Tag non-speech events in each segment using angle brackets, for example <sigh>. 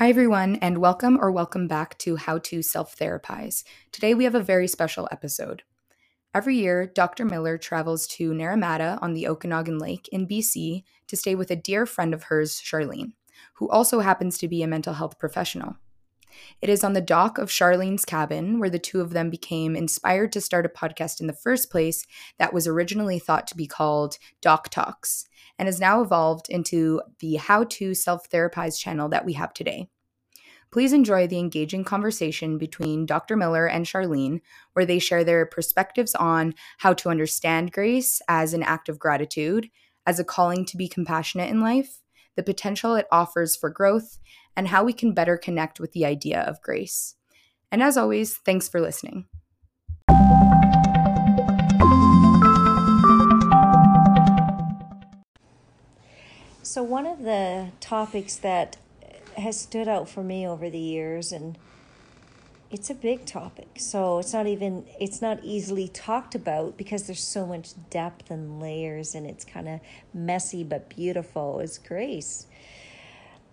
Hi, everyone, and welcome or welcome back to How to Self Therapize. Today we have a very special episode. Every year, Dr. Miller travels to Naramata on the Okanagan Lake in BC to stay with a dear friend of hers, Sharlene, who also happens to be a mental health professional. It is on the dock of Sharlene's cabin where the two of them became inspired to start a podcast in the first place that was originally thought to be called Doc Talks and has now evolved into the How to Self Therapize channel that we have today. Please enjoy the engaging conversation between Dr. Miller and Sharlene, where they share their perspectives on how to understand grace as an act of gratitude, as a calling to be compassionate in life, the potential it offers for growth, and how we can better connect with the idea of grace. And as always, thanks for listening. So, one of the topics that has stood out for me over the years, and it's a big topic, so it's not even it's not easily talked about because there's so much depth and layers, and it's kind of messy but beautiful. Is grace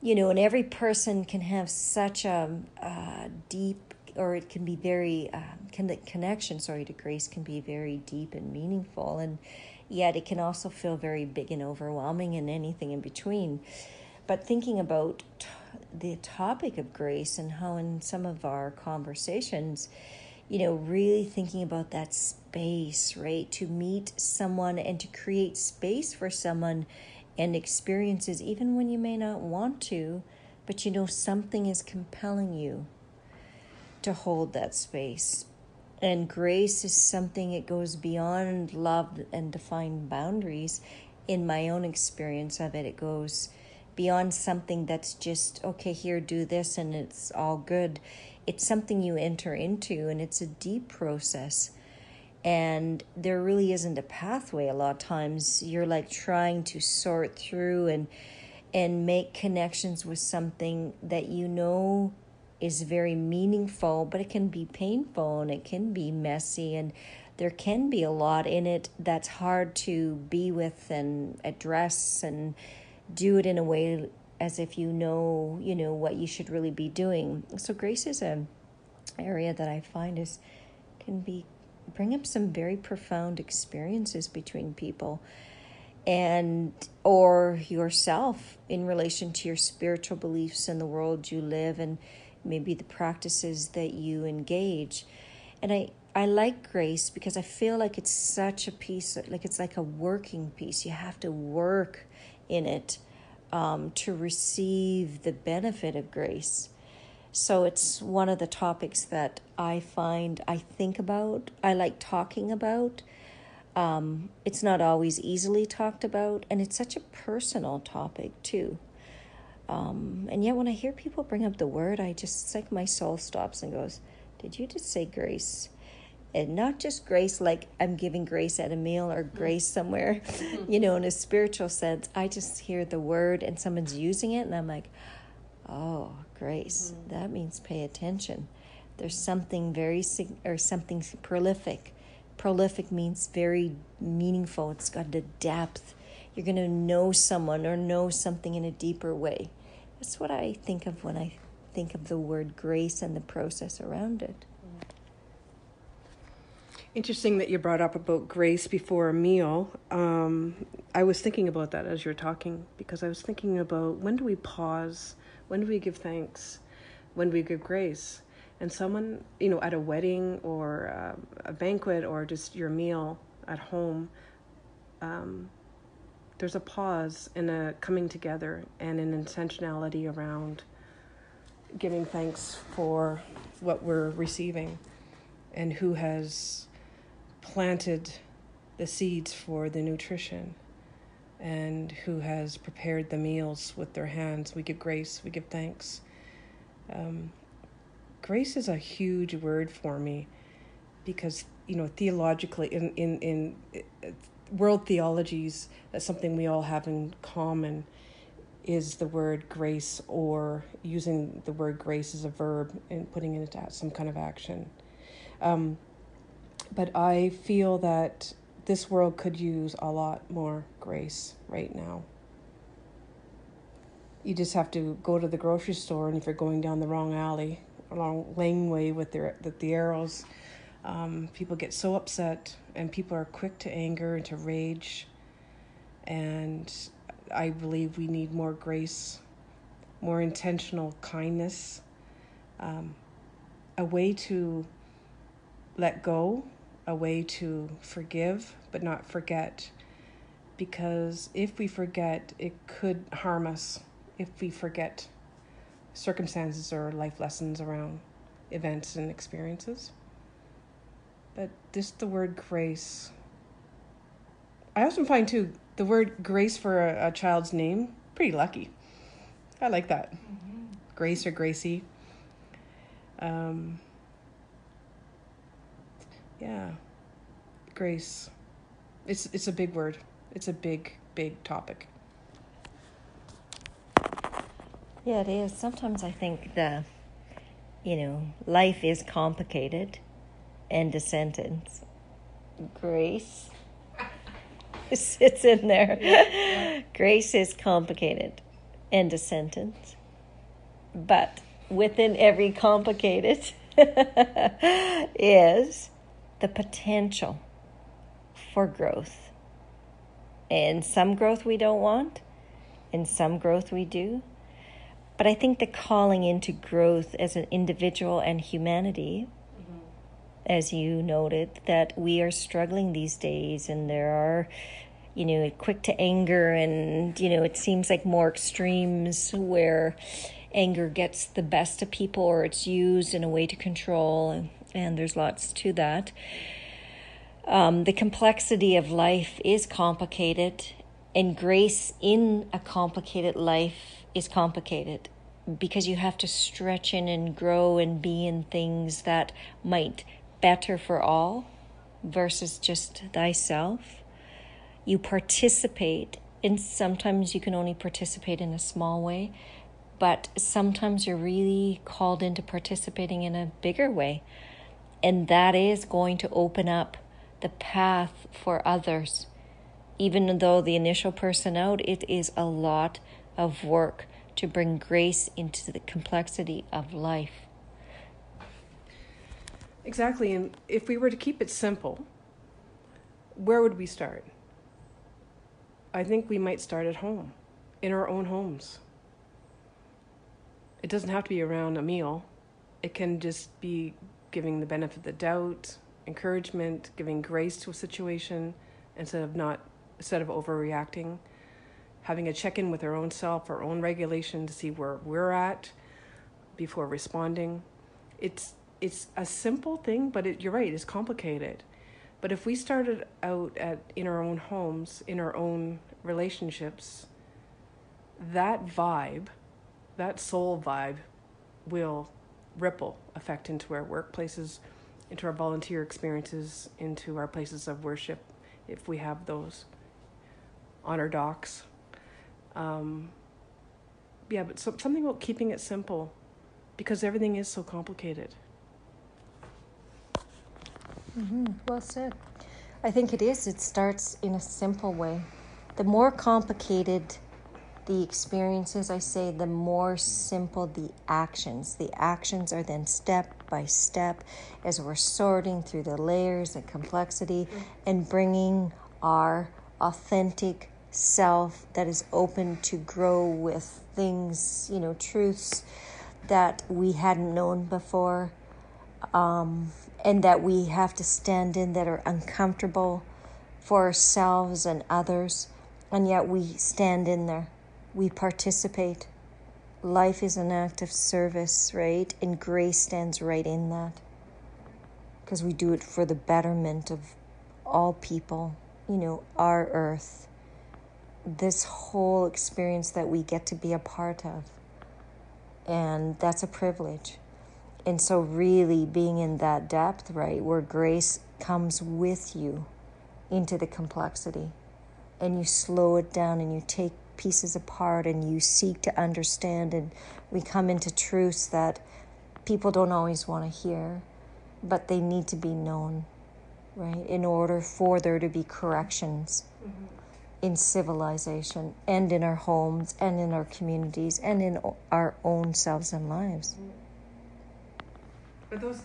you know, and every person can have such a, a deep, or it can be very, uh, can the connection, sorry, to grace can be very deep and meaningful, and yet it can also feel very big and overwhelming, and anything in between. But thinking about the topic of grace and how in some of our conversations, you know, really thinking about that space, right? To meet someone and to create space for someone and experiences, even when you may not want to, but you know something is compelling you to hold that space. And grace is something it goes beyond love and defined boundaries. In my own experience of it, it goes beyond something that's just, okay, here, do this, and it's all good. It's something you enter into, and it's a deep process and there really isn't a pathway a lot of times you're like trying to sort through and and make connections with something that you know is very meaningful but it can be painful and it can be messy and there can be a lot in it that's hard to be with and address and do it in a way as if you know you know what you should really be doing. So grace is an area that i find is can be bring up some very profound experiences between people and or yourself in relation to your spiritual beliefs and the world you live and maybe the practices that you engage. And i i like grace because i feel like it's such a piece like it's like a working piece. You have to work in it um, to receive the benefit of grace so it's one of the topics that I find I think about, I like talking about. Um, it's not always easily talked about, and it's such a personal topic too. Um, and yet, when I hear people bring up the word, I just, it's like my soul stops and goes, Did you just say grace? And not just grace like I'm giving grace at a meal or grace somewhere, <laughs> you know, in a spiritual sense. I just hear the word and someone's using it, and I'm like, Oh, grace. Mm-hmm. That means pay attention. There's something very or something prolific. Prolific means very meaningful. It's got a depth. You're going to know someone or know something in a deeper way. That's what I think of when I think of the word grace and the process around it. Interesting that you brought up about grace before a meal. Um, I was thinking about that as you're talking because I was thinking about when do we pause when do we give thanks? When do we give grace? And someone, you know, at a wedding or uh, a banquet or just your meal at home, um, there's a pause and a coming together and an intentionality around giving thanks for what we're receiving and who has planted the seeds for the nutrition and who has prepared the meals with their hands. We give grace, we give thanks. Um, grace is a huge word for me because, you know, theologically, in, in, in uh, world theologies, that's something we all have in common is the word grace or using the word grace as a verb and putting it into some kind of action. Um, but I feel that this world could use a lot more grace right now. you just have to go to the grocery store, and if you're going down the wrong alley, along laneway with their with the arrows, um, people get so upset, and people are quick to anger and to rage. And I believe we need more grace, more intentional kindness, um, a way to let go, a way to forgive but not forget. Because if we forget, it could harm us if we forget circumstances or life lessons around events and experiences. But just the word grace. I often find too the word grace for a, a child's name pretty lucky. I like that. Mm-hmm. Grace or Gracie. Um, yeah, grace. It's it's a big word. It's a big big topic. Yeah, it is. Sometimes I think the, you know, life is complicated. End of sentence. Grace <laughs> sits in there. <laughs> Grace is complicated. End of sentence. But within every complicated <laughs> is the potential for growth. And some growth we don't want, and some growth we do. But I think the calling into growth as an individual and humanity, mm-hmm. as you noted, that we are struggling these days, and there are, you know, quick to anger, and, you know, it seems like more extremes where anger gets the best of people or it's used in a way to control, and, there's lots to that. Um, the complexity of life is complicated, and grace in a complicated life is complicated because you have to stretch in and grow and be in things that might better for all versus just thyself. You participate, and sometimes you can only participate in a small way, but sometimes you're really called into participating in a bigger way. And that is going to open up the path for others. Even though the initial person out, it is a lot of work to bring grace into the complexity of life. Exactly. And if we were to keep it simple, where would we start? I think we might start at home, in our own homes. It doesn't have to be around a meal, it can just be giving the benefit of the doubt, encouragement, giving grace to a situation instead of not instead of overreacting having a check in with our own self, our own regulation to see where we're at before responding. It's it's a simple thing, but it, you're right, it's complicated. But if we started out at in our own homes, in our own relationships, that vibe, that soul vibe, will ripple effect into our workplaces, into our volunteer experiences, into our places of worship, if we have those on our docks. Um, yeah, but so, something about keeping it simple because everything is so complicated. Mm-hmm. Well said. I think it is. It starts in a simple way. The more complicated the experiences, I say, the more simple the actions. The actions are then step by step as we're sorting through the layers and complexity and bringing our authentic self that is open to grow with things, you know, truths that we hadn't known before, um, and that we have to stand in that are uncomfortable for ourselves and others, and yet we stand in there. We participate. Life is an act of service, right? And grace stands right in that. Because we do it for the betterment of all people, you know, our earth this whole experience that we get to be a part of. And that's a privilege. And so, really being in that depth, right, where grace comes with you into the complexity, and you slow it down and you take pieces apart and you seek to understand, and we come into truths that people don't always want to hear, but they need to be known, right, in order for there to be corrections. Mm-hmm in civilization and in our homes and in our communities and in our own selves and lives. But those,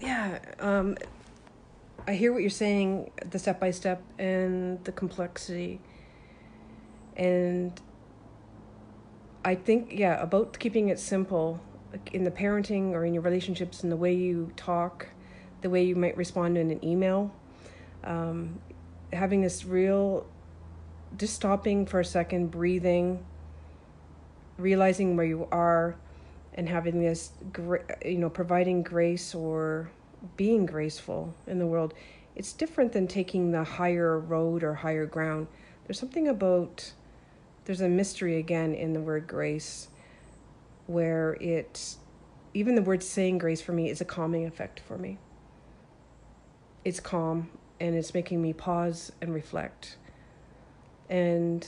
yeah, um, I hear what you're saying, the step by step and the complexity. And I think, yeah, about keeping it simple in the parenting or in your relationships, in the way you talk, the way you might respond in an email. Um, having this real, just stopping for a second, breathing, realizing where you are, and having this, you know, providing grace or being graceful in the world. It's different than taking the higher road or higher ground. There's something about, there's a mystery again in the word grace where it, even the word saying grace for me is a calming effect for me. It's calm and it's making me pause and reflect. And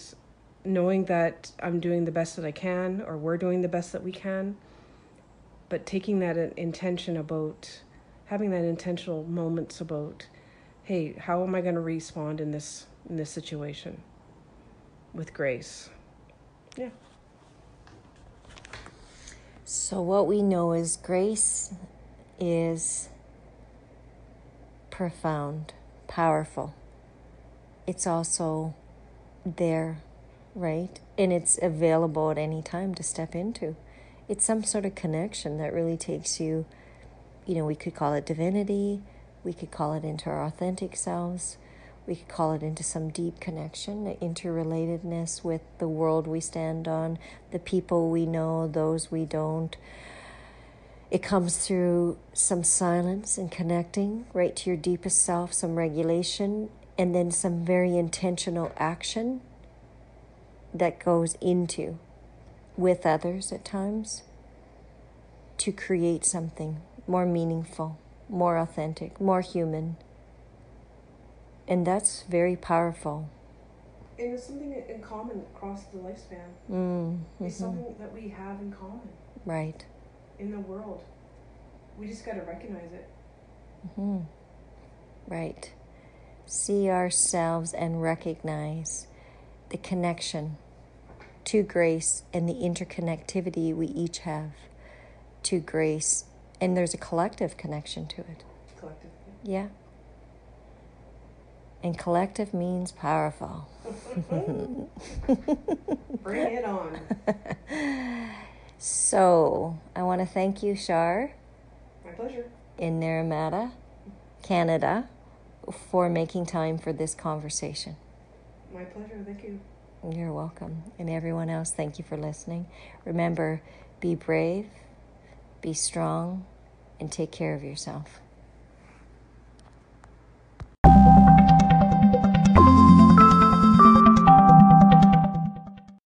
knowing that I'm doing the best that I can, or we're doing the best that we can, but taking that intention about having that intentional moments about, hey, how am I going to respond in this in this situation with grace? Yeah. So what we know is grace is profound powerful. It's also there, right? And it's available at any time to step into. It's some sort of connection that really takes you, you know, we could call it divinity, we could call it into our authentic selves, we could call it into some deep connection, interrelatedness with the world we stand on, the people we know, those we don't it comes through some silence and connecting right to your deepest self, some regulation, and then some very intentional action that goes into with others at times to create something more meaningful, more authentic, more human. And that's very powerful. And it's something in common across the lifespan. Mm, mm-hmm. It's something that we have in common. Right in the world. We just got to recognize it. Mm-hmm. Right. See ourselves and recognize the connection to grace and the interconnectivity we each have to grace. And there's a collective connection to it. Collective. Yeah. And collective means powerful. <laughs> Bring it on. <laughs> So I want to thank you, Shar. My pleasure. In Naramata, Canada, for making time for this conversation. My pleasure. Thank you. You're welcome. And everyone else, thank you for listening. Remember, be brave, be strong, and take care of yourself.